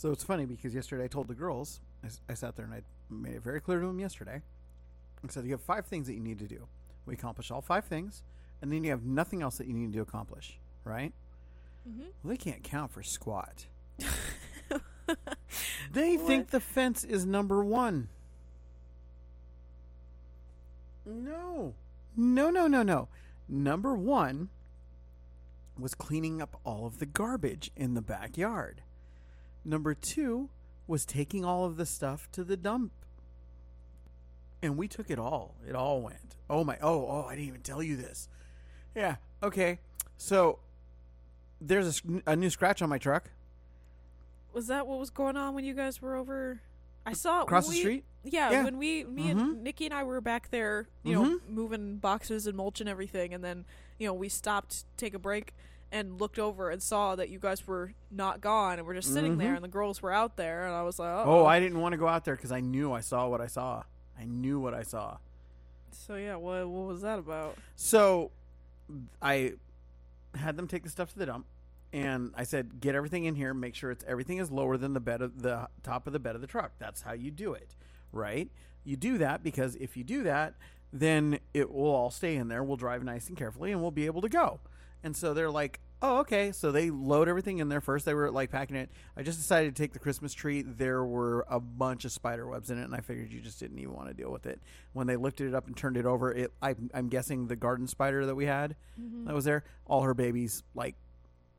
So it's funny because yesterday I told the girls, I sat there and I made it very clear to them yesterday. I said, You have five things that you need to do. We accomplish all five things, and then you have nothing else that you need to accomplish, right? Mm-hmm. Well, they can't count for squat. They think the fence is number one. No. No, no, no, no. Number one was cleaning up all of the garbage in the backyard. Number two was taking all of the stuff to the dump. And we took it all. It all went. Oh my oh, oh, I didn't even tell you this. Yeah, okay. So there's a, a new scratch on my truck Was that what was going on when you guys were over? I saw it across when the we- street. Yeah, Yeah. when we, me Mhm. and Nikki and I were back there, you know, Mhm. moving boxes and mulch and everything, and then you know we stopped, take a break, and looked over and saw that you guys were not gone, and we're just sitting there, Mhm. and the girls were out there, and I was like, Oh, I didn't want to go out there because I knew I saw what I saw. I knew what I saw. So yeah, what what was that about? So I had them take the stuff to the dump, and I said, "Get everything in here. Make sure it's everything is lower than the bed of the top of the bed of the truck. That's how you do it, right? You do that because if you do that, then it will all stay in there. We'll drive nice and carefully, and we'll be able to go." And so they're like, "Oh, okay." So they load everything in there first. They were like packing it. I just decided to take the Christmas tree. There were a bunch of spider webs in it, and I figured you just didn't even want to deal with it. When they lifted it up and turned it over, it I, I'm guessing the garden spider that we had that was there, all her babies like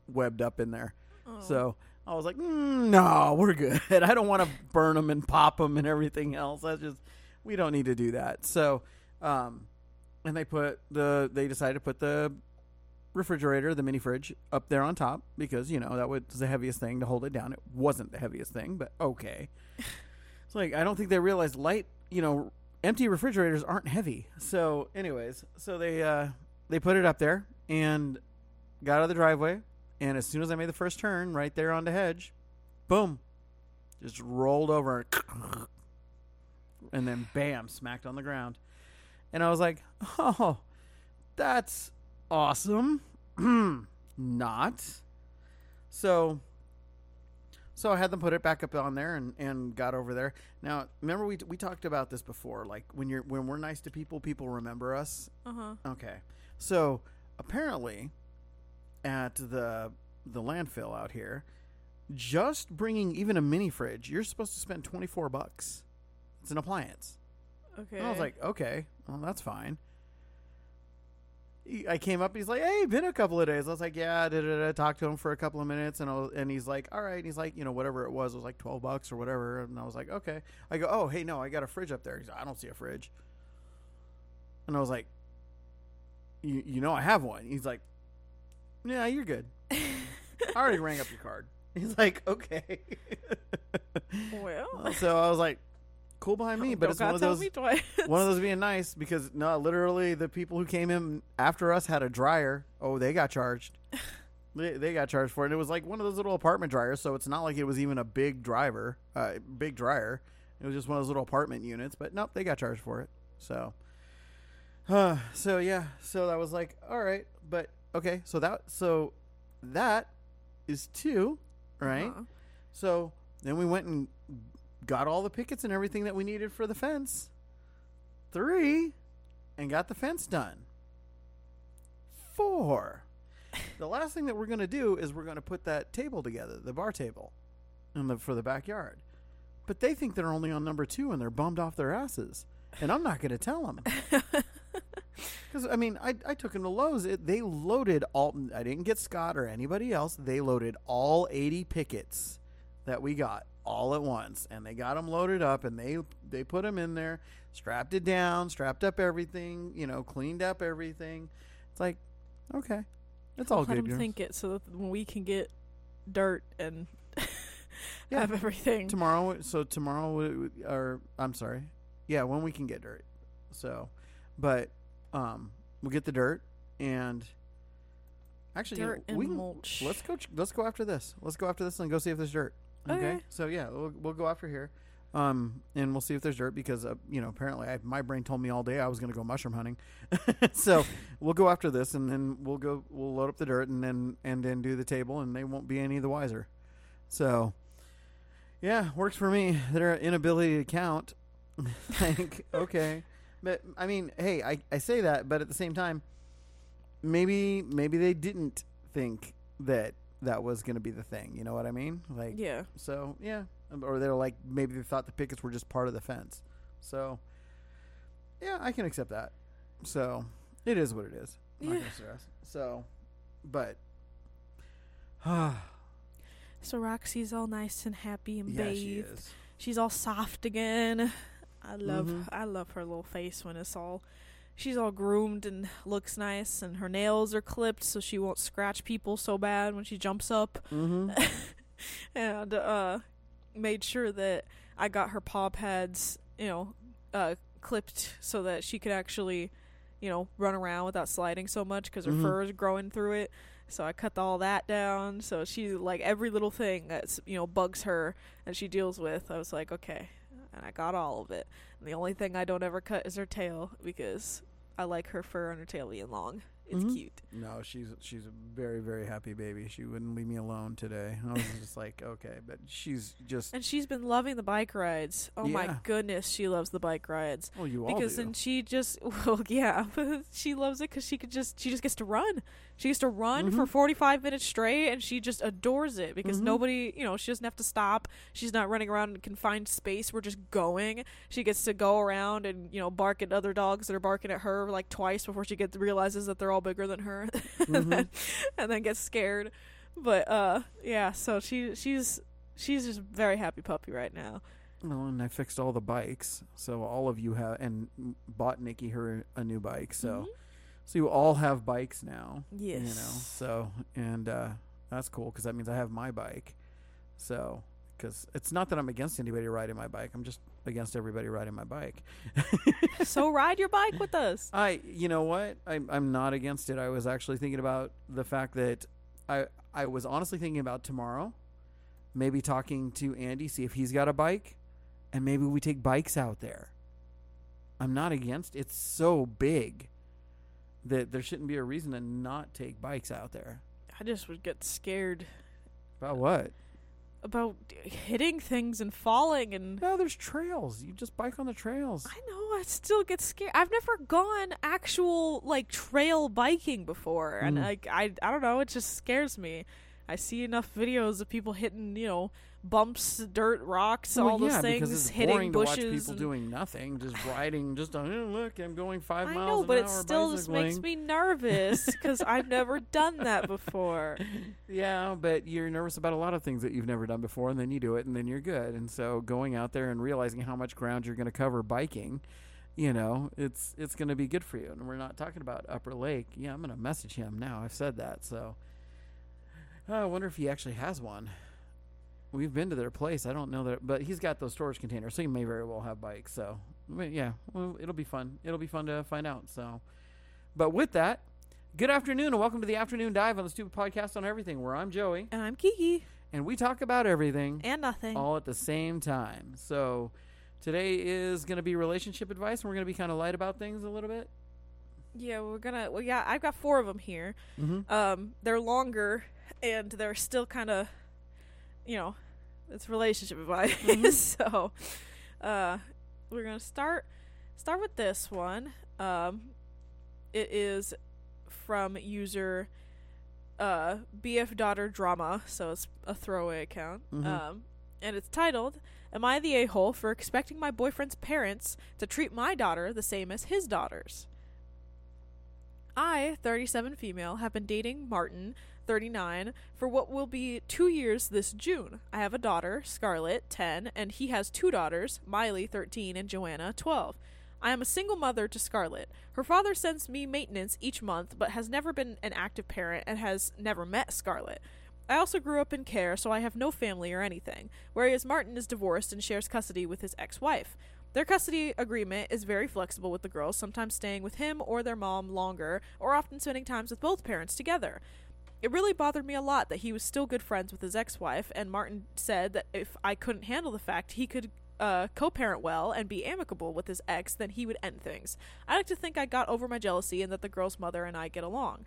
webbed up in there. Oh. So I was like, mm, no, we're good. I don't want to burn them and pop them and everything else. That's just we don't need to do that. So, um, and they put the they decided to put the refrigerator, the mini fridge, up there on top because you know that was the heaviest thing to hold it down. It wasn't the heaviest thing, but okay. it's like I don't think they realized light, you know, empty refrigerators aren't heavy. So, anyways, so they uh, they put it up there and got out of the driveway. And as soon as I made the first turn, right there on the hedge, boom, just rolled over, and then bam, smacked on the ground. And I was like, oh, that's awesome. Not. So so I had them put it back up on there and, and got over there. Now, remember we we talked about this before. Like when you're when we're nice to people, people remember us. Uh huh. Okay. So apparently, at the the landfill out here, just bringing even a mini fridge, you're supposed to spend twenty four bucks. It's an appliance. Okay. And I was like, okay, well that's fine. He- I came up. and He's like, "Hey, been a couple of days." I was like, "Yeah." Da, da, da. Talked to him for a couple of minutes, and was, and he's like, "All right." And he's like, "You know, whatever it was, it was like twelve bucks or whatever." And I was like, "Okay." I go, "Oh, hey, no, I got a fridge up there." He's like, "I don't see a fridge." And I was like, "You, you know, I have one." He's like, "Yeah, you're good." I already rang up your card. He's like, "Okay." well, so I was like, "Cool behind me," but don't it's one of tell those me twice. one of those being nice because no, literally the people who came in after us had a dryer. Oh, they got charged. they, they got charged for it. And it was like one of those little apartment dryers, so it's not like it was even a big driver, uh, big dryer. It was just one of those little apartment units. But nope, they got charged for it. So, uh, so yeah, so that was like all right, but okay, so that so that is two, right? Uh-huh. So then we went and got all the pickets and everything that we needed for the fence. Three, and got the fence done. Four. the last thing that we're going to do is we're going to put that table together, the bar table, in the for the backyard. But they think they're only on number two, and they're bummed off their asses. And I'm not going to tell them. Because I mean, I, I took them to Lowe's. It, they loaded all. I didn't get Scott or anybody else. They loaded all 80 pickets that we got all at once, and they got them loaded up, and they they put them in there, strapped it down, strapped up everything, you know, cleaned up everything. It's like, okay, it's all Let good. him girls. think it so that we can get dirt and Yeah. have everything. tomorrow. So tomorrow, or I'm sorry, yeah, when we can get dirt. So, but um, we'll get the dirt and actually, you know, dirt and we can, mulch. Let's go. Let's go after this. Let's go after this and go see if there's dirt. Okay. Okay. So yeah, we'll, we'll go after here, um, and we'll see if there's dirt because uh, you know apparently I, my brain told me all day I was going to go mushroom hunting, so we'll go after this and then we'll go we'll load up the dirt and then and then do the table and they won't be any the wiser. So Yeah, works for me. Their inability to count. like, okay. But I mean, hey, I, I say that, but at the same time, maybe maybe they didn't think that that was going to be the thing. You know what I mean? Like, Yeah. so yeah, or they're like maybe they thought the pickets were just part of the fence. So yeah, I can accept that. So it is what it is. I'm not Yeah. gonna stress. So, but So Roxy's all nice and happy and yeah, bathed. She's all soft again. I love Mhm. I love her little face when it's all she's all groomed and looks nice and her nails are clipped so she won't scratch people so bad when she jumps up. Mm-hmm. and uh made sure that I got her paw pads, you know, uh clipped so that she could actually, you know, run around without sliding so much cuz her Mhm. fur is growing through it. So I cut all that down. So she's like every little thing that's, you know, bugs her and she deals with. I was like, okay. And I got all of it. And the only thing I don't ever cut is her tail because I like her fur and her tail being long. It's Mhm. cute. No, she's she's a very very happy baby. She wouldn't leave me alone today. I was just like, okay, but she's just. And she's been loving the bike rides. Oh Yeah. my goodness, she loves the bike rides. Well, you all because do. then she just well yeah she loves it because she could just she just gets to run she used to run for Mhm. 45 minutes straight and she just adores it because Mhm. nobody you know she doesn't have to stop. She's not running around in confined space. We're just going. She gets to go around and you know bark at other dogs that are barking at her like twice before she gets realizes that they're all bigger than her. And, then, and then gets scared. But uh yeah so she she's she's just a very happy puppy right now. Well, and I fixed all the bikes, so all of you have and bought Nikki her a new bike. So, so you all have bikes now. Yes. You know, so and uh, that's cool because that means I have my bike. So, because it's not that I'm against anybody riding my bike, I'm just against everybody riding my bike. so ride your bike with us I, you know what? I'm, I'm not against it. I was actually thinking about the fact that I, I was honestly thinking about tomorrow, maybe talking to Andy, see if he's got a bike, and maybe we take bikes out there. I'm not against. It's so big that there shouldn't be a reason to not take bikes out there. I just would get scared About what? about hitting things and falling and No, there's trails. You just bike on the trails. I know I still get scared. I've never gone actual like trail biking before and Mm. like I I don't know, it just scares me. I see enough videos of people hitting, you know, bumps, dirt, rocks, Well, all those yeah, things, because it's hitting boring bushes. to watch people and- doing nothing, just riding. Just oh, look, I'm going five I miles know, an but it still just makes me nervous because I've never done that before. Yeah, but you're nervous about a lot of things that you've never done before, and then you do it, and then you're good. And so going out there and realizing how much ground you're going to cover biking, you know, it's it's going to be good for you. And we're not talking about Upper Lake. Yeah, I'm going to message him now. I've said that. So Oh, I wonder if he actually has one. We've been to their place. I don't know that, but he's got those storage containers, so he may very well have bikes. So but yeah, well, it'll be fun. It'll be fun to find out. So, but with that. Good afternoon and welcome to the afternoon dive on the Stupid Podcast on Everything, where I'm Joey And I'm Kiki and we talk about everything and nothing. all at the same time. So today is going to be relationship advice, and we're going to be kind of light about things a little bit. yeah, we're gonna. Well, yeah, I've got four of them here. Mm-hmm. Um, they're longer and they're still kind of, you know, it's relationship advice. Mhm. so, uh, we're gonna start start with this one. Um, it is from user uh BF daughter drama, so it's a throwaway account. Mhm. Um, and it's titled "Am I the a hole for expecting my boyfriend's parents to treat my daughter the same as his daughters?" I, 37 female, have been dating Martin, 39, for what will be two years this June. I have a daughter, Scarlett, 10, and he has two daughters, Miley, 13, and Joanna, 12. I am a single mother to Scarlett. Her father sends me maintenance each month, but has never been an active parent and has never met Scarlett. I also grew up in care, so I have no family or anything, whereas Martin is divorced and shares custody with his ex wife. Their custody agreement is very flexible with the girls, sometimes staying with him or their mom longer, or often spending times with both parents together. It really bothered me a lot that he was still good friends with his ex wife, and Martin said that if I couldn't handle the fact he could uh, co parent well and be amicable with his ex, then he would end things. I like to think I got over my jealousy and that the girl's mother and I get along.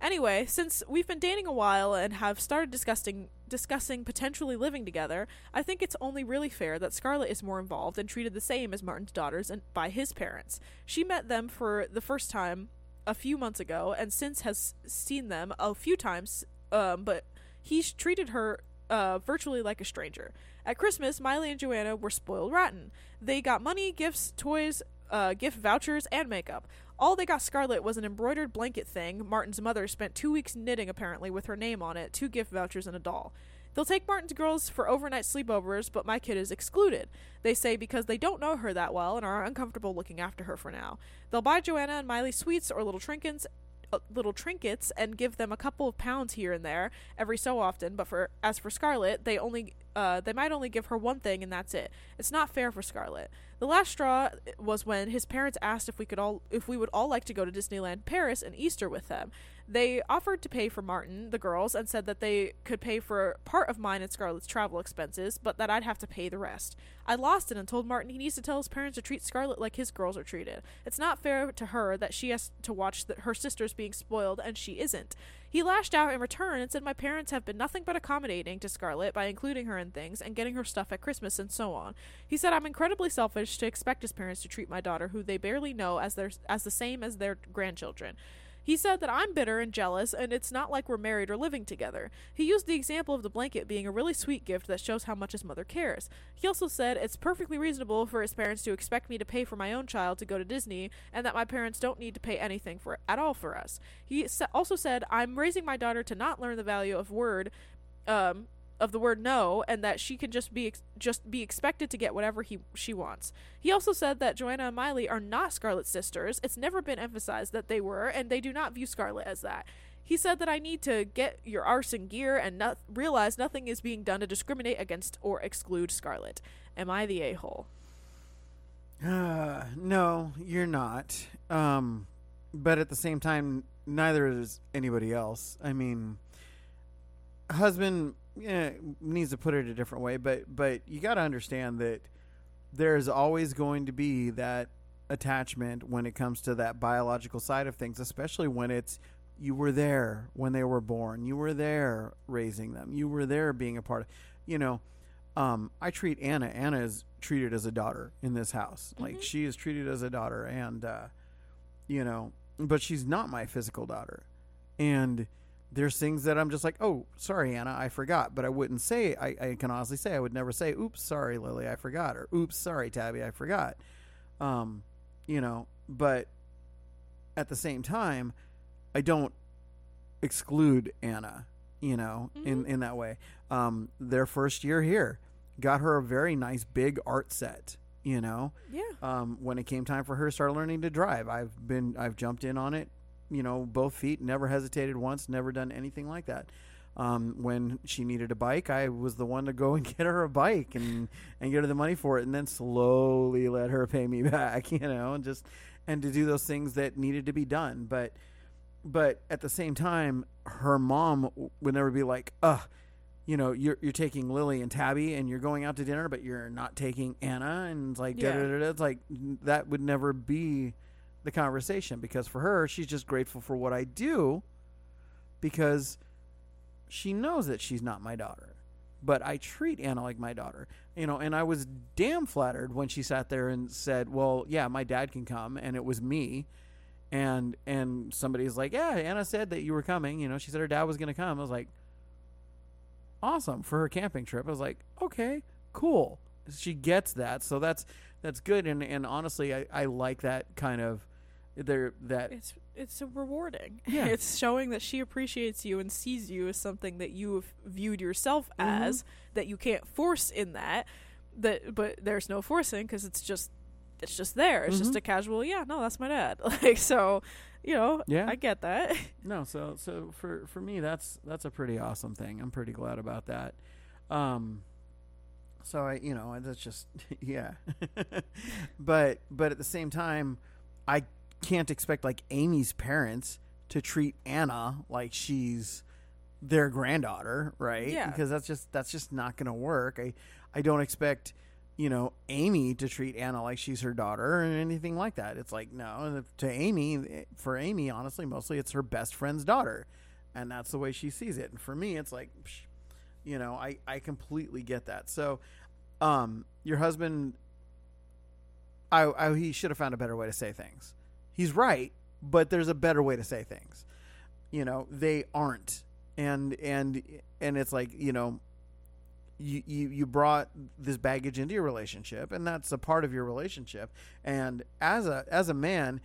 Anyway, since we've been dating a while and have started discussing discussing potentially living together, I think it's only really fair that Scarlett is more involved and treated the same as Martin's daughters and by his parents. She met them for the first time a few months ago and since has seen them a few times um, but he's treated her uh, virtually like a stranger. At Christmas, Miley and Joanna were spoiled rotten. They got money, gifts, toys, uh, gift vouchers, and makeup. All they got Scarlett was an embroidered blanket thing Martin's mother spent two weeks knitting, apparently, with her name on it, two gift vouchers, and a doll. They'll take Martin's girls for overnight sleepovers, but my kid is excluded. They say because they don't know her that well and are uncomfortable looking after her for now. They'll buy Joanna and Miley sweets or little trinkets uh, little trinkets and give them a couple of pounds here and there every so often but for as for Scarlett they only uh, they might only give her one thing and that's it it's not fair for Scarlett the last straw was when his parents asked if we could all if we would all like to go to Disneyland Paris and Easter with them they offered to pay for Martin, the girls, and said that they could pay for part of mine and Scarlett's travel expenses, but that I'd have to pay the rest. I lost it and told Martin he needs to tell his parents to treat Scarlett like his girls are treated. It's not fair to her that she has to watch the, her sisters being spoiled and she isn't. He lashed out in return and said my parents have been nothing but accommodating to Scarlett by including her in things and getting her stuff at Christmas and so on. He said I'm incredibly selfish to expect his parents to treat my daughter, who they barely know, as their as the same as their grandchildren. He said that I'm bitter and jealous, and it's not like we're married or living together. He used the example of the blanket being a really sweet gift that shows how much his mother cares. He also said it's perfectly reasonable for his parents to expect me to pay for my own child to go to Disney, and that my parents don't need to pay anything for at all for us. He also said I'm raising my daughter to not learn the value of word um, of the word no and that she can just be ex- just be expected to get whatever he she wants. He also said that Joanna and Miley are not Scarlett's sisters. It's never been emphasized that they were and they do not view Scarlett as that. He said that I need to get your arse in gear and not realize nothing is being done to discriminate against or exclude Scarlett. Am I the a-hole? Uh, no, you're not. Um, but at the same time, neither is anybody else. I mean, husband yeah, needs to put it a different way, but but you got to understand that there's always going to be that attachment when it comes to that biological side of things, especially when it's you were there when they were born, you were there raising them, you were there being a part of, you know. Um, I treat Anna. Anna is treated as a daughter in this house. Mm-hmm. Like she is treated as a daughter, and uh, you know, but she's not my physical daughter, and there's things that I'm just like, oh, sorry, Anna, I forgot. But I wouldn't say, I, I can honestly say, I would never say, oops, sorry, Lily, I forgot. Or oops, sorry, Tabby, I forgot. Um, you know, but at the same time, I don't exclude Anna, you know, mm-hmm. in, in that way. Um, their first year here got her a very nice big art set you know yeah um, when it came time for her to start learning to drive i've been i've jumped in on it you know, both feet, never hesitated once, never done anything like that. Um, when she needed a bike, I was the one to go and get her a bike and and get her the money for it, and then slowly let her pay me back, you know, and just and to do those things that needed to be done. But but at the same time, her mom would never be like, "Ugh, you know, you're you're taking Lily and Tabby and you're going out to dinner, but you're not taking Anna," and it's like, yeah. it's like that would never be the conversation because for her, she's just grateful for what I do because she knows that she's not my daughter. But I treat Anna like my daughter, you know, and I was damn flattered when she sat there and said, "Well, yeah, my dad can come," and it was me, and and somebody's like, "Yeah, Anna said that you were coming," you know, she said her dad was going to come. I was like, "Awesome for her camping trip." I was like, "Okay, cool." She gets that, so that's that's good, and and honestly, I I like that kind of they're that it's it's rewarding. Yeah. It's showing that she appreciates you and sees you as something that you have viewed yourself mm-hmm. as that you can't force in that that but there's no forcing because it's just it's just there. It's mm-hmm. just a casual, yeah, no, that's my dad. Like so, you know, yeah. I get that. No, so so for for me that's that's a pretty awesome thing. I'm pretty glad about that. Um so I, you know, that's just yeah. but but at the same time, I can't expect like Amy's parents to treat Anna like she's their granddaughter, right? Yeah. Because that's just that's just not going to work. I I don't expect you know, Amy to treat Anna like she's her daughter or anything like that. It's like no, to Amy, for Amy, honestly, mostly it's her best friend's daughter, and that's the way she sees it. And for me, it's like, psh, you know, I I completely get that. So, um, your husband, I, I he should have found a better way to say things. He's right, but there's a better way to say things. You know, they aren't, and and and it's like you know you, you you brought this baggage into your relationship and that's a part of your relationship. And as a as a man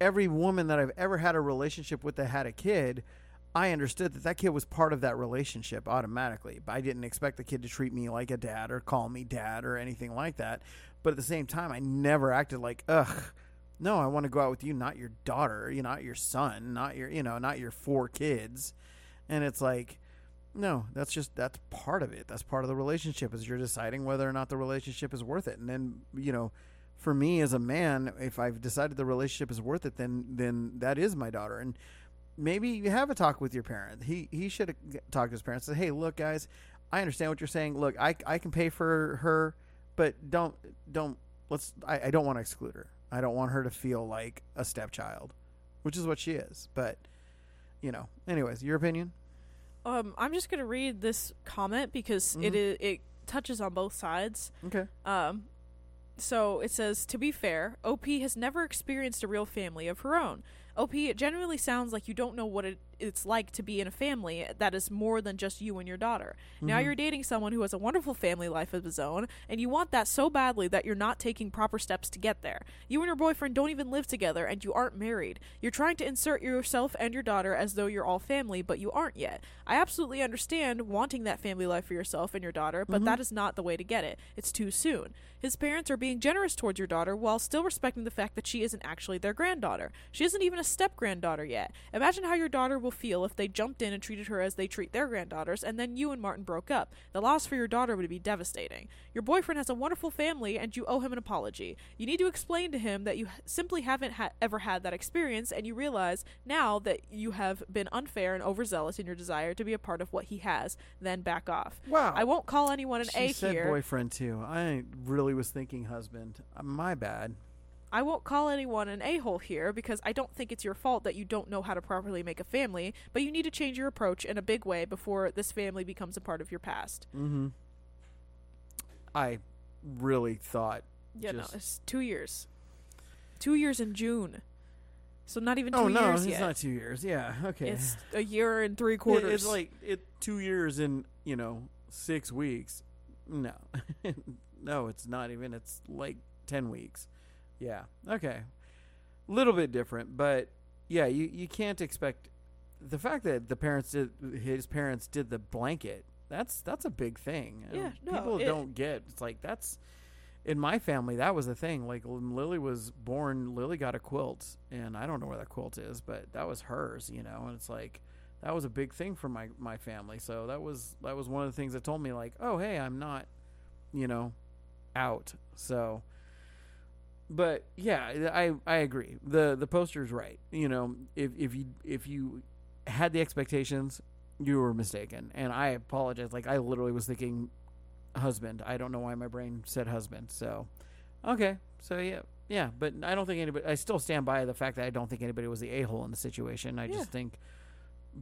every woman that I've ever had a relationship with that had a kid I understood that that kid was part of that relationship automatically. I didn't expect the kid to treat me like a dad or call me dad or anything like that. But at the same time I never acted like ugh no I want to go out with you not your daughter you not your son not your you know not your four kids and it's like no, that's just that's part of it. That's part of the relationship is you're deciding whether or not the relationship is worth it. And then, you know, for me as a man, if I've decided the relationship is worth it, then then that is my daughter. And maybe you have a talk with your parent. He he should talked to his parents. Say, "Hey, look, guys, I understand what you're saying. Look, I I can pay for her, but don't don't let's. I, I don't want to exclude her. I don't want her to feel like a stepchild, which is what she is. But you know, anyways, your opinion." Um, I'm just gonna read this comment because it Mhm. is it touches on both sides. Okay. Um, so it says, to be fair, OP has never experienced a real family of her own. OP, it generally sounds like you don't know what it, it's like to be in a family that is more than just you and your daughter. Now Mhm. you're dating someone who has a wonderful family life of his own, and you want that so badly that you're not taking proper steps to get there. You and your boyfriend don't even live together, and you aren't married. You're trying to insert yourself and your daughter as though you're all family, but you aren't yet. I absolutely understand wanting that family life for yourself and your daughter, but that is not the way to get it. It's too soon. His parents are being generous towards your daughter while still respecting the fact that she isn't actually their granddaughter. She isn't even a step granddaughter yet. Imagine how your daughter will feel if they jumped in and treated her as they treat their granddaughters, and then you and Martin broke up. The loss for your daughter would be devastating. Your boyfriend has a wonderful family, and you owe him an apology. You need to explain to him that you simply haven't ha- ever had that experience, and you realize now that you have been unfair and overzealous in your desire to be a part of what he has. Then back off. Wow. I won't call anyone an she A said here. boyfriend too. I really was thinking husband. Uh, My bad. I won't call anyone an a hole here because I don't think it's your fault that you don't know how to properly make a family, but you need to change your approach in a big way before this family becomes a part of your past. Mm-hmm. I really thought. Yeah, Just- no, it's two years. Two years in June. So not even two oh no, years it's yet. not two years. Yeah, okay. It's a year and three It- quarters. It's like it two years in you know six weeks. No, no, it's not even. It's like ten weeks. Yeah. Okay. A Little bit different, but yeah, you you can't expect the fact that the parents did his parents did the blanket. That's that's a big thing. Yeah, no, people it- don't get. It's like that's in my family that was a thing. Like when Lily was born, Lily got a quilt, and I don't know where that quilt is, but that was hers. You know, and it's like that was a big thing for my my family. So that was that was one of the things that told me like, oh hey, I'm not, you know, out. So, but yeah, I I agree. the The poster's right. You know, if if you if you had the expectations, you were mistaken, and I apologize. Like I literally was thinking husband. I don't know why my brain said husband. So, okay, so yeah. Yeah, but I don't think anybody. I still stand by the fact that I don't think anybody was the a hole in the situation. I Yeah. just think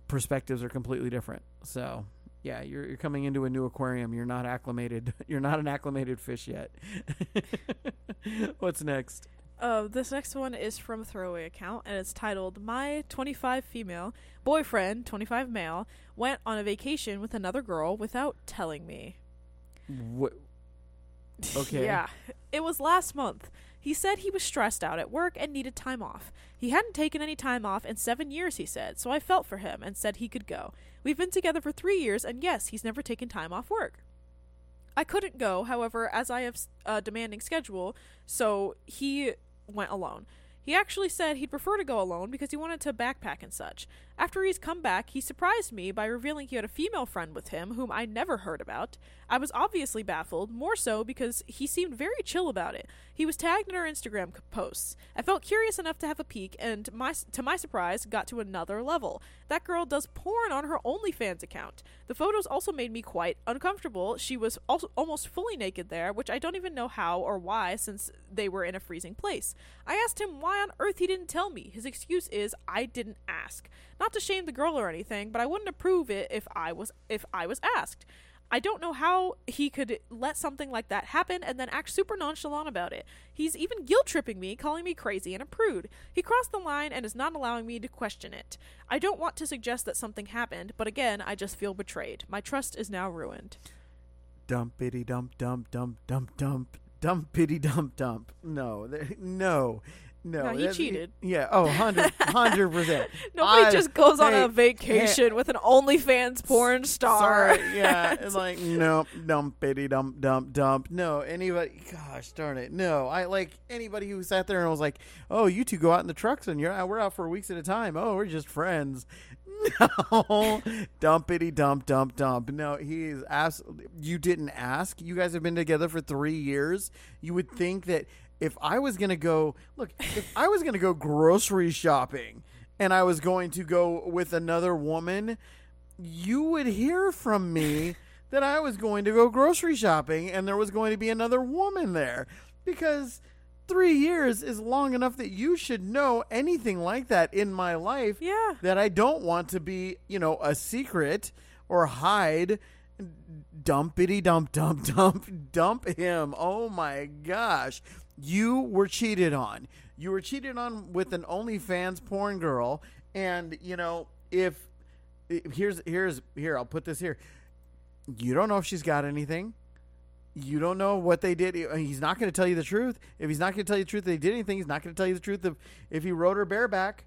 perspectives are completely different. So yeah, you're you're coming into a new aquarium. You're not acclimated. You're not an acclimated fish yet. What's next? Uh, this next one is from a throwaway account, and it's titled "My 25 female boyfriend, 25 male, went on a vacation with another girl without telling me." What? Okay. yeah, it was last month. He said he was stressed out at work and needed time off. He hadn't taken any time off in seven years, he said, so I felt for him and said he could go. We've been together for three years, and yes, he's never taken time off work. I couldn't go, however, as I have a demanding schedule, so he went alone. He actually said he'd prefer to go alone because he wanted to backpack and such. After he's come back, he surprised me by revealing he had a female friend with him whom I never heard about. I was obviously baffled, more so because he seemed very chill about it. He was tagged in our Instagram posts. I felt curious enough to have a peek, and my, to my surprise, got to another level. That girl does porn on her OnlyFans account. The photos also made me quite uncomfortable. She was also almost fully naked there, which I don't even know how or why, since they were in a freezing place. I asked him why on earth he didn't tell me. His excuse is I didn't ask. Not to shame the girl or anything, but I wouldn't approve it if I was if I was asked. I don't know how he could let something like that happen and then act super nonchalant about it. He's even guilt tripping me, calling me crazy and a prude. He crossed the line and is not allowing me to question it. I don't want to suggest that something happened, but again, I just feel betrayed. My trust is now ruined. Dumpity dump dump dump dump dump dumpity dump dump. No, no, no. No, he cheated. Yeah. Oh, 100 percent. Nobody I- just goes on a vacation with an OnlyFans porn star. Sorry, yeah, it's like no, dumpity dump dump dump. No, anybody. Gosh darn it, no. I like anybody who sat there and was like, "Oh, you two go out in the trucks and you're uh, we're out for weeks at a time. Oh, we're just friends." No, dumpity dump dump dump. No, he is absolutely. You didn't ask. You guys have been together for three years. You would think that if I was gonna go, look, if I was gonna go grocery shopping and I was going to go with another woman, you would hear from me that I was going to go grocery shopping and there was going to be another woman there because three years is long enough that you should know anything like that in my life Yeah. that I don't want to be, you know, a secret or hide. Dumpity dump dump dump dump him. Oh my gosh. You were cheated on. You were cheated on with an OnlyFans porn girl. And, you know, if here's here's here, I'll put this here. You don't know if she's got anything. You don't know what they did. He's not going to tell you the truth. If he's not going to tell you the truth, they did anything. He's not going to tell you the truth. If if he rode her bareback,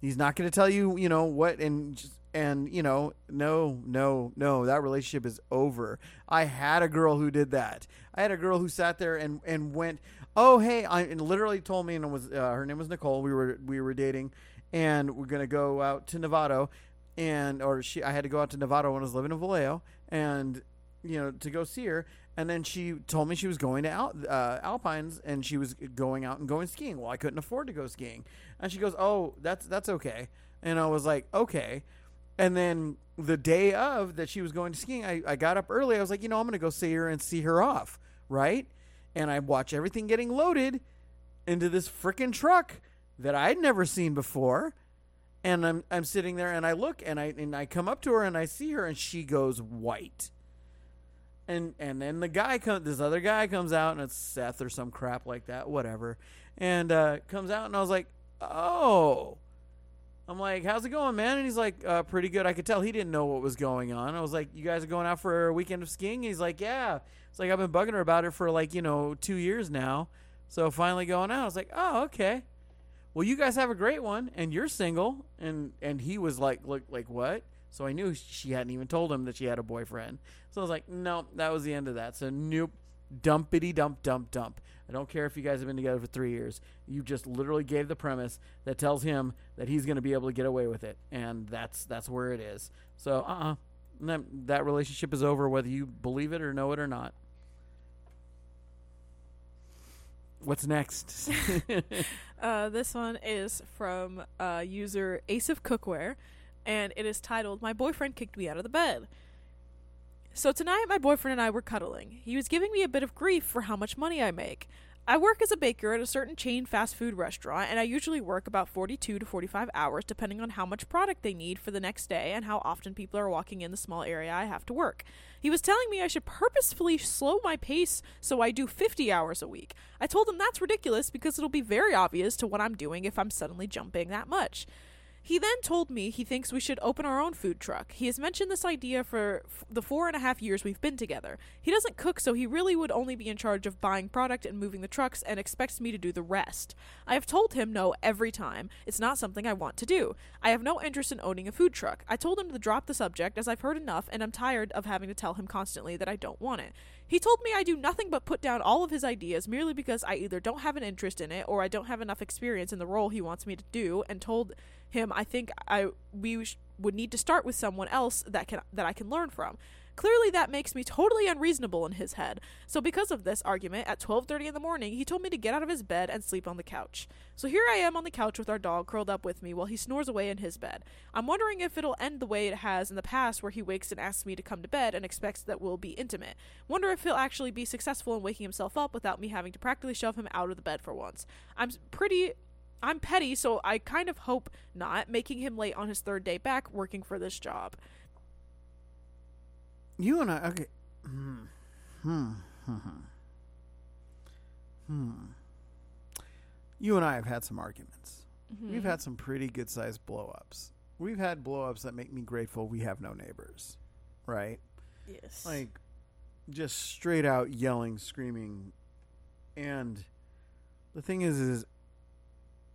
he's not going to tell you. You know what? And and you know, no, no, no. That relationship is over. I had a girl who did that. I had a girl who sat there and and went, oh hey, I and literally told me, and was uh, her name was Nicole. We were we were dating, and we're gonna go out to Novato, and or she I had to go out to Novato when I was living in Vallejo, and you know to go see her. And then she told me she was going to Al- uh, Alpines and she was going out and going skiing. Well, I couldn't afford to go skiing, and she goes, "Oh, that's that's okay." And I was like, "Okay." And then the day of that she was going to skiing, I, I got up early. I was like, you know, I'm going to go see her and see her off, right? And I watch everything getting loaded into this freaking truck that I'd never seen before. And I'm I'm sitting there and I look and I and I come up to her and I see her and she goes white. And and then the guy comes this other guy comes out and it's Seth or some crap like that, whatever. And uh comes out and I was like, "Oh." I'm like, "How's it going, man?" And he's like, uh, "Pretty good." I could tell he didn't know what was going on. I was like, "You guys are going out for a weekend of skiing?" He's like, "Yeah." It's like I've been bugging her about it for like you know two years now. So finally going out, I was like, "Oh, okay." Well, you guys have a great one, and you're single, and and he was like, "Look, like what?" So I knew she hadn't even told him that she had a boyfriend. So I was like, "No, that was the end of that." So nope, dumpity dump dump dump. I don't care if you guys have been together for three years. You just literally gave the premise that tells him that he's going to be able to get away with it, and that's that's where it is. So uh uh that, that relationship is over, whether you believe it or know it or not. What's next? Uh, this one is from uh, user Ace of Cookware, and it is titled "My boyfriend kicked me out of the bed." So tonight, my boyfriend and I were cuddling. He was giving me a bit of grief for how much money I make. I work as a baker at a certain chain fast food restaurant, and I usually work about 42 to 45 hours depending on how much product they need for the next day and how often people are walking in the small area I have to work. He was telling me I should purposefully slow my pace so I do 50 hours a week. I told him that's ridiculous because it'll be very obvious to what I'm doing if I'm suddenly jumping that much. He then told me he thinks we should open our own food truck. He has mentioned this idea for f- the four and a half years we've been together. He doesn't cook, so he really would only be in charge of buying product and moving the trucks and expects me to do the rest. I have told him no every time. It's not something I want to do. I have no interest in owning a food truck. I told him to drop the subject as I've heard enough and I'm tired of having to tell him constantly that I don't want it. He told me I do nothing but put down all of his ideas merely because I either don't have an interest in it or I don't have enough experience in the role he wants me to do, and told him I think I we sh- would need to start with someone else that can that I can learn from. Clearly that makes me totally unreasonable in his head. So because of this argument at 12:30 in the morning, he told me to get out of his bed and sleep on the couch. So here I am on the couch with our dog curled up with me while he snores away in his bed. I'm wondering if it'll end the way it has in the past where he wakes and asks me to come to bed and expects that we'll be intimate. Wonder if he'll actually be successful in waking himself up without me having to practically shove him out of the bed for once. I'm pretty I'm petty, so I kind of hope not, making him late on his third day back working for this job. You and I, okay. Hmm. Hmm. Hmm. Hmm. You and I have had some arguments. We've had some pretty good sized blow ups. We've had blow ups that make me grateful we have no neighbors. Right? Yes. Like, just straight out yelling, screaming. And the thing is, is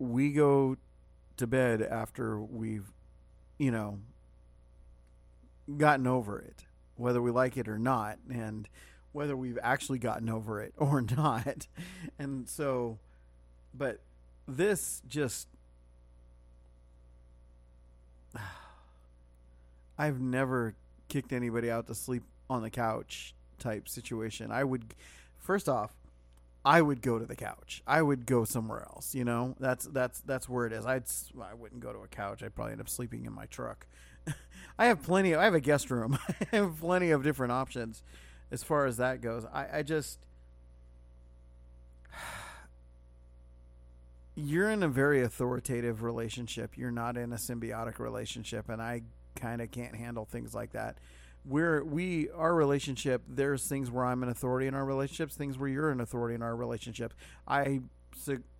we go to bed after we've, you know, gotten over it, whether we like it or not, and whether we've actually gotten over it or not. And so, but this just. I've never kicked anybody out to sleep on the couch type situation. I would, first off, I would go to the couch. I would go somewhere else. You know, that's that's that's where it is. I'd I wouldn't go to a couch. I'd probably end up sleeping in my truck. I have plenty. Of, I have a guest room. I have plenty of different options as far as that goes. I, I just you're in a very authoritative relationship. You're not in a symbiotic relationship, and I kind of can't handle things like that. We're we our relationship. There's things where I'm an authority in our relationships. Things where you're an authority in our relationship. I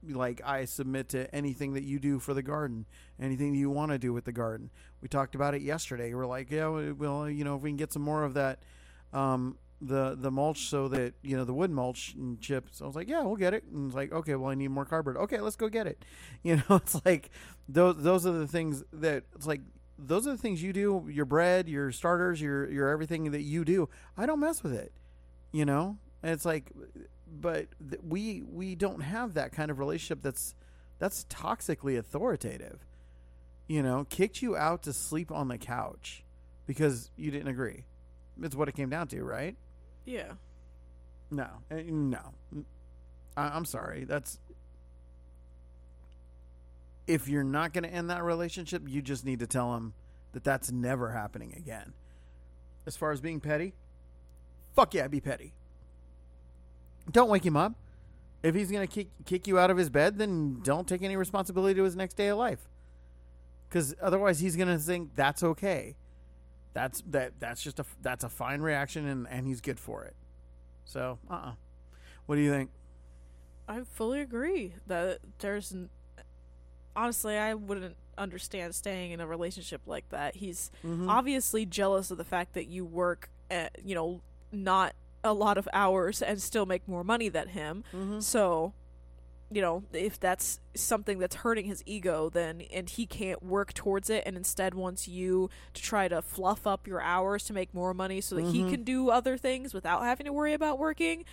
like I submit to anything that you do for the garden, anything you want to do with the garden. We talked about it yesterday. We're like, yeah, well, you know, if we can get some more of that, um, the the mulch, so that you know the wood mulch and chips. I was like, yeah, we'll get it. And it's like, okay, well, I need more cardboard. Okay, let's go get it. You know, it's like those those are the things that it's like those are the things you do. Your bread, your starters, your your everything that you do. I don't mess with it. You know, and it's like, but th- we we don't have that kind of relationship. That's that's toxically authoritative. You know, kicked you out to sleep on the couch because you didn't agree. It's what it came down to, right? yeah. No, Eh, no. I, I'm sorry. That's if you're not going to end that relationship, you just need to tell him that that's never happening again. As far as being petty, fuck yeah, be petty. Don't wake him up. If he's going to kick kick you out of his bed, then don't take any responsibility to his next day of life. Because otherwise, he's going to think that's okay. That's that. That's just a that's a fine reaction, and and he's good for it. So, uh, uh What do you think? I fully agree that there's honestly I wouldn't understand staying in a relationship like that. He's Mm-hmm. obviously jealous of the fact that you work at, you know, not a lot of hours and still make more money than him. Mm-hmm. So, you know, if that's something that's hurting his ego, then and he can't work towards it and instead wants you to try to fluff up your hours to make more money so that he Mhm. can do other things without having to worry about working.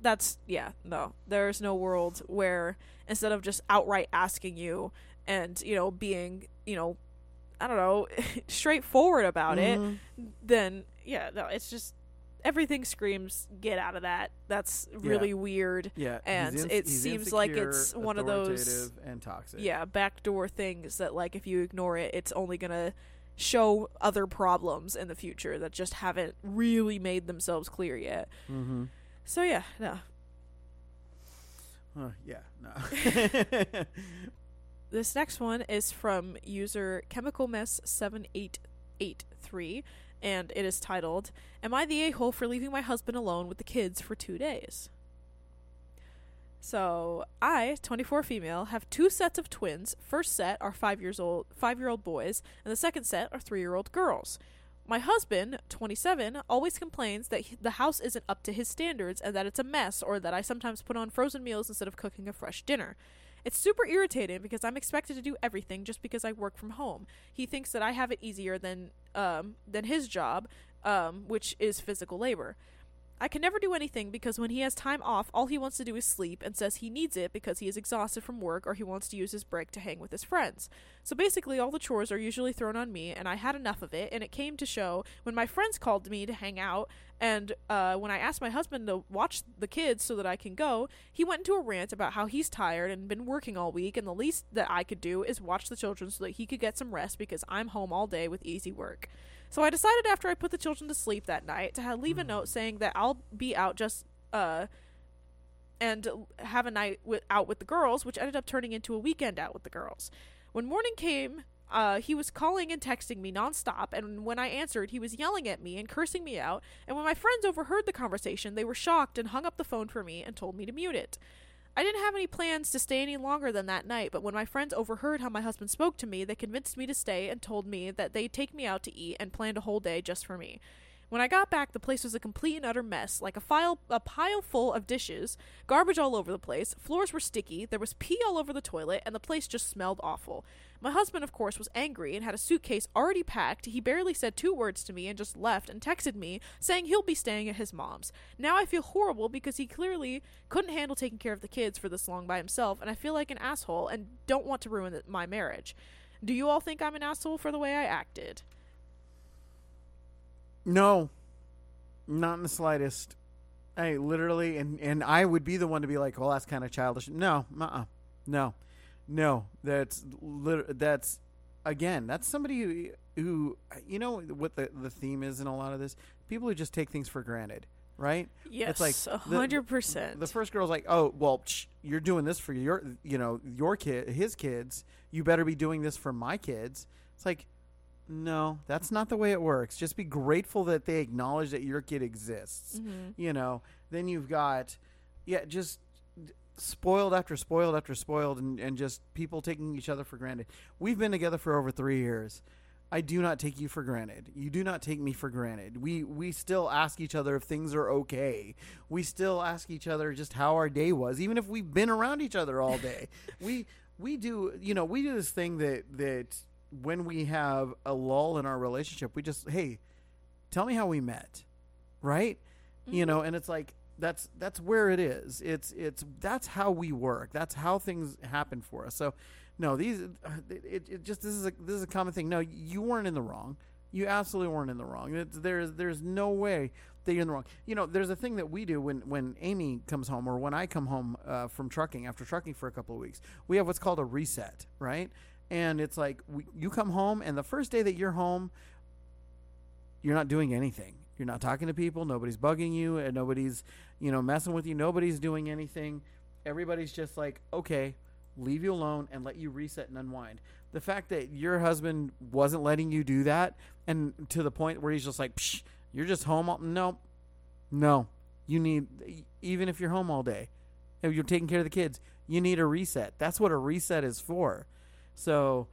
That's yeah, no. There's no world where instead of just outright asking you and, you know, being, you know, I don't know, straightforward about it, Mm-hmm. then yeah, no, it's just everything screams get out of that. That's really weird. Yeah, And he's it seems like it's one of those- and toxic. Yeah, backdoor things that like if you ignore it, it's only gonna show other problems in the future that just haven't really made themselves clear yet. Mm-hmm. So yeah, no. Uh, yeah. No. This next one is from user Chemical Mess seven eight eight three, and it is titled "Am I the a hole for leaving my husband alone with the kids for two days?" So I, twenty four female, have two sets of twins. First set are five years old, five year old boys, and the second set are three year old girls. My husband, 27, always complains that he- the house isn't up to his standards and that it's a mess, or that I sometimes put on frozen meals instead of cooking a fresh dinner. It's super irritating because I'm expected to do everything just because I work from home. He thinks that I have it easier than um, than his job, um, which is physical labor. I can never do anything because when he has time off, all he wants to do is sleep and says he needs it because he is exhausted from work or he wants to use his break to hang with his friends. So basically, all the chores are usually thrown on me, and I had enough of it. And it came to show when my friends called me to hang out, and uh, when I asked my husband to watch the kids so that I can go, he went into a rant about how he's tired and been working all week, and the least that I could do is watch the children so that he could get some rest because I'm home all day with easy work. So I decided after I put the children to sleep that night to have, leave a note saying that I'll be out just uh and have a night with, out with the girls, which ended up turning into a weekend out with the girls. When morning came, uh, he was calling and texting me nonstop, and when I answered, he was yelling at me and cursing me out. And when my friends overheard the conversation, they were shocked and hung up the phone for me and told me to mute it. I didn't have any plans to stay any longer than that night, but when my friends overheard how my husband spoke to me, they convinced me to stay and told me that they'd take me out to eat and planned a whole day just for me. When I got back, the place was a complete and utter mess, like a file a pile full of dishes, garbage all over the place, floors were sticky, there was pee all over the toilet, and the place just smelled awful. My husband, of course, was angry and had a suitcase already packed. He barely said two words to me and just left and texted me saying he'll be staying at his mom's. Now I feel horrible because he clearly couldn't handle taking care of the kids for this long by himself, and I feel like an asshole and don't want to ruin my marriage. Do you all think I'm an asshole for the way I acted? No, not in the slightest. I literally, and and I would be the one to be like, well, that's kind of childish. No, Uh uh, no, no. That's that's again, that's somebody who, who you know what the the theme is in a lot of this. People who just take things for granted, right? Yes, It's like a hundred percent. The first girl's like, "Oh, well, psh, you're doing this for your, you know, your kid, his kids. You better be doing this for my kids." It's like, no, that's not the way it works. Just be grateful that they acknowledge that your kid exists. Mm-hmm. You know, then you've got, yeah, just spoiled after spoiled after spoiled, and, and just people taking each other for granted. We've been together for over three years. I do not take you for granted. You do not take me for granted. We we still ask each other if things are okay. We still ask each other just how our day was, even if we've been around each other all day. we we do you know we do this thing that that when we have a lull in our relationship, we just hey, tell me how we met, right? You mm-hmm. know, and it's like that's that's where it is. It's it's that's how we work. That's how things happen for us. So no, these it, it just this is a this is a common thing. No, you weren't in the wrong. You absolutely weren't in the wrong. It's, there's there's no way that you're in the wrong. You know, there's a thing that we do when when Amy comes home or when I come home uh, from trucking after trucking for a couple of weeks. We have what's called a reset, right? And it's like we, you come home, and the first day that you're home, you're not doing anything. You're not talking to people. Nobody's bugging you, and nobody's you know messing with you. Nobody's doing anything. Everybody's just like, okay, leave you alone and let you reset and unwind. The fact that your husband wasn't letting you do that, and to the point where he's just like, Psh, you're just home. All, no, no, you need even if you're home all day, if you're taking care of the kids, you need a reset. That's what a reset is for. So,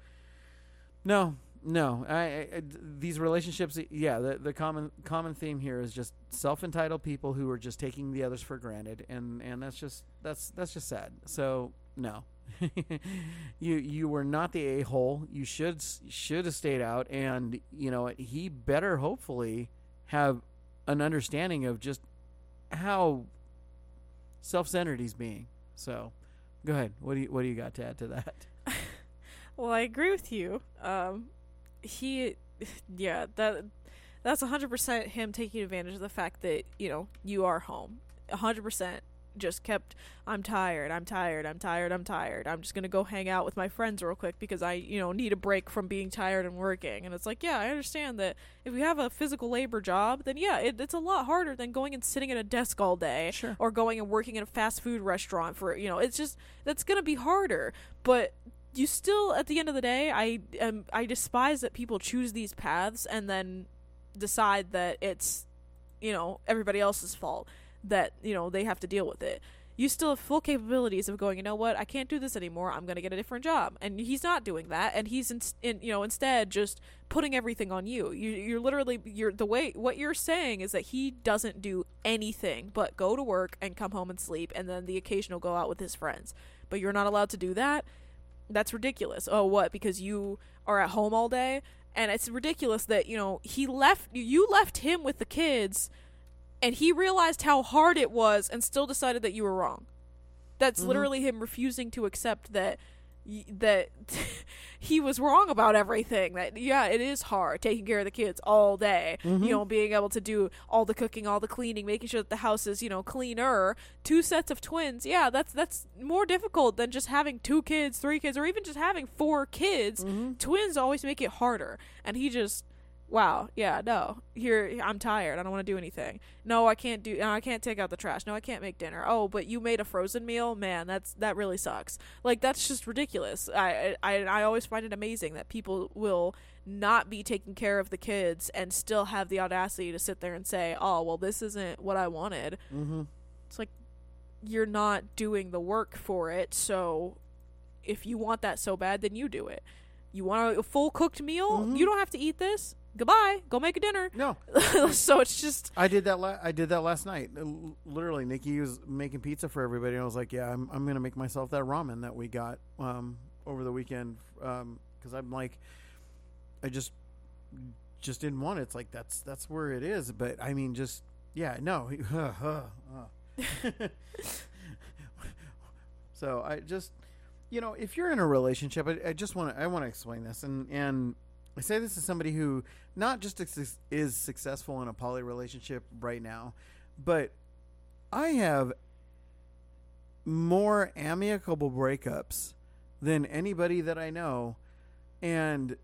no, no, I, I these relationships. Yeah, the the common common theme here is just self entitled people who are just taking the others for granted, and and that's just that's that's just sad. So no. you you were not the a hole. You should should have stayed out, and you know he better hopefully have an understanding of just how self centered he's being. So, go ahead. What do you what do you got to add to that? Well, I agree with you. Um, he, yeah, that that's hundred percent him taking advantage of the fact that you know you are home. hundred percent just kept. I'm tired. I'm tired. I'm tired. I'm tired. I'm just gonna go hang out with my friends real quick because I you know need a break from being tired and working. And it's like, yeah, I understand that if you have a physical labor job, then yeah, it, it's a lot harder than going and sitting at a desk all day Sure. or going and working in a fast food restaurant for you know. It's just that's gonna be harder, but you still at the end of the day i um, i despise that people choose these paths and then decide that it's you know everybody else's fault that you know they have to deal with it. You still have full capabilities of going you know what? I can't do this anymore. I'm going to get a different job. And he's not doing that. And he's in, in you know instead just putting everything on you. you you're literally you're the way what you're saying is that he doesn't do anything but go to work and come home and sleep and then the occasional go out with his friends. But you're not allowed to do that that's ridiculous. Oh, what? Because you are at home all day? And it's ridiculous that, you know, he left you left him with the kids and he realized how hard it was and still decided that you were wrong. That's Mhm. literally him refusing to accept that that he was wrong about everything. That yeah, it is hard taking care of the kids all day. Mhm. You know, being able to do all the cooking, all the cleaning, making sure that the house is you know cleaner. Two sets of twins, yeah, that's that's more difficult than just having two kids, three kids, or even just having four kids. Mhm. Twins always make it harder, and he just. Wow. Yeah. No. Here, I'm tired. I don't want to do anything. No, I can't do. No, I can't take out the trash. No, I can't make dinner. Oh, but you made a frozen meal. Man, that's that really sucks. Like that's just ridiculous. I I I always find it amazing that people will not be taking care of the kids and still have the audacity to sit there and say, "Oh, well, this isn't what I wanted." Mm-hmm. It's like you're not doing the work for it. So if you want that so bad, then you do it. You want a full cooked meal? Mhm. You don't have to eat this. Goodbye. Go make a dinner. No, so it's just I did that. La- I did that last night. Uh, l- Literally, Nikki was making pizza for everybody, and I was like, "Yeah, I'm, I'm gonna make myself that ramen that we got um, over the weekend." Because I'm like, I just just didn't want it. It's like that's that's where it is. But I mean, just yeah, no. so I just, you know, if you're in a relationship, I, I just want to I want to explain this, and and I say this as somebody who not just is, successful in a poly relationship right now, but I have more amicable breakups than anybody that I know, and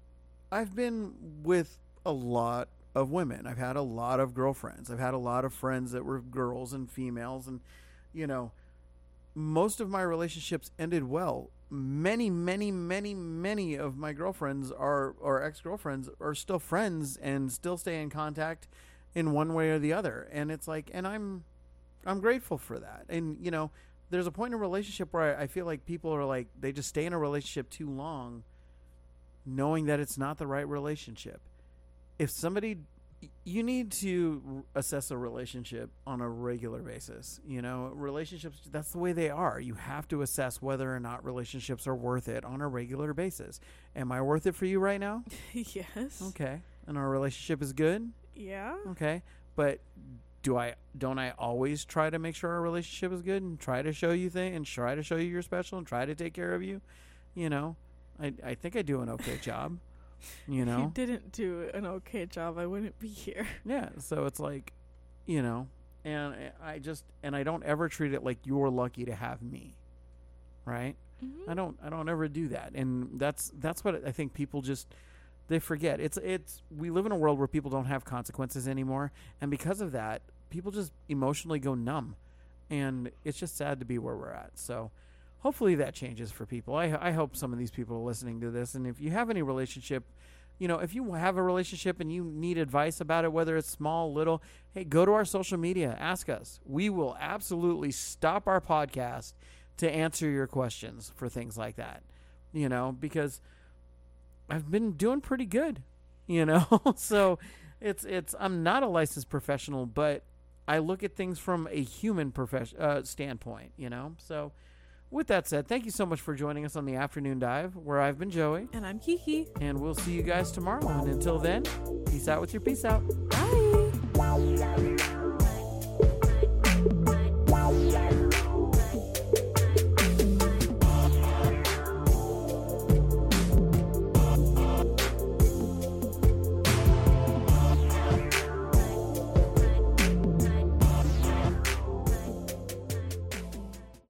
I've been with a lot of women. I've had a lot of girlfriends. I've had a lot of friends that were girls and females, and you know, most of my relationships ended well. Many, many, many, many of my girlfriends are or ex girlfriends are still friends and still stay in contact in one way or the other. And it's like, and I'm, I'm grateful for that. And you know, there's a point in a relationship where I, I feel like people are like they just stay in a relationship too long, knowing that it's not the right relationship. If somebody you need to assess a relationship on a regular basis. You know, relationships, that's the way they are. You have to assess whether or not relationships are worth it on a regular basis. Am I worth it for you right now? yes. Okay. And our relationship is good? Yeah. Okay. But do I don't I always try to make sure our relationship is good and try to show you things and try to show you you're special and try to take care of you? You know, I I think I do an okay job. You know, If you didn't do an okay job, I wouldn't be here. Yeah, so it's like, you know, and eh, I just and I don't ever treat it like you're lucky to have me. Right? Mm-hmm. I don't I don't ever do that. And that's that's what I think people just they forget. It's it's we live in a world where people don't have consequences anymore, and because of that, people just emotionally go numb. And it's just sad to be where we're at. So, hopefully that changes for people. I I hope some of these people are listening to this and if you have any relationship you know, if you have a relationship and you need advice about it, whether it's small, little, hey, go to our social media, ask us. We will absolutely stop our podcast to answer your questions for things like that, you know, because I've been doing pretty good, you know. so it's it's I'm not a licensed professional, but I look at things from a human profession uh, standpoint, you know. So with that said, thank you so much for joining us on the afternoon dive, where I've been Joey, And I'm Kiki. and we'll see you guys tomorrow. And until then, peace out with your peace out. Bye.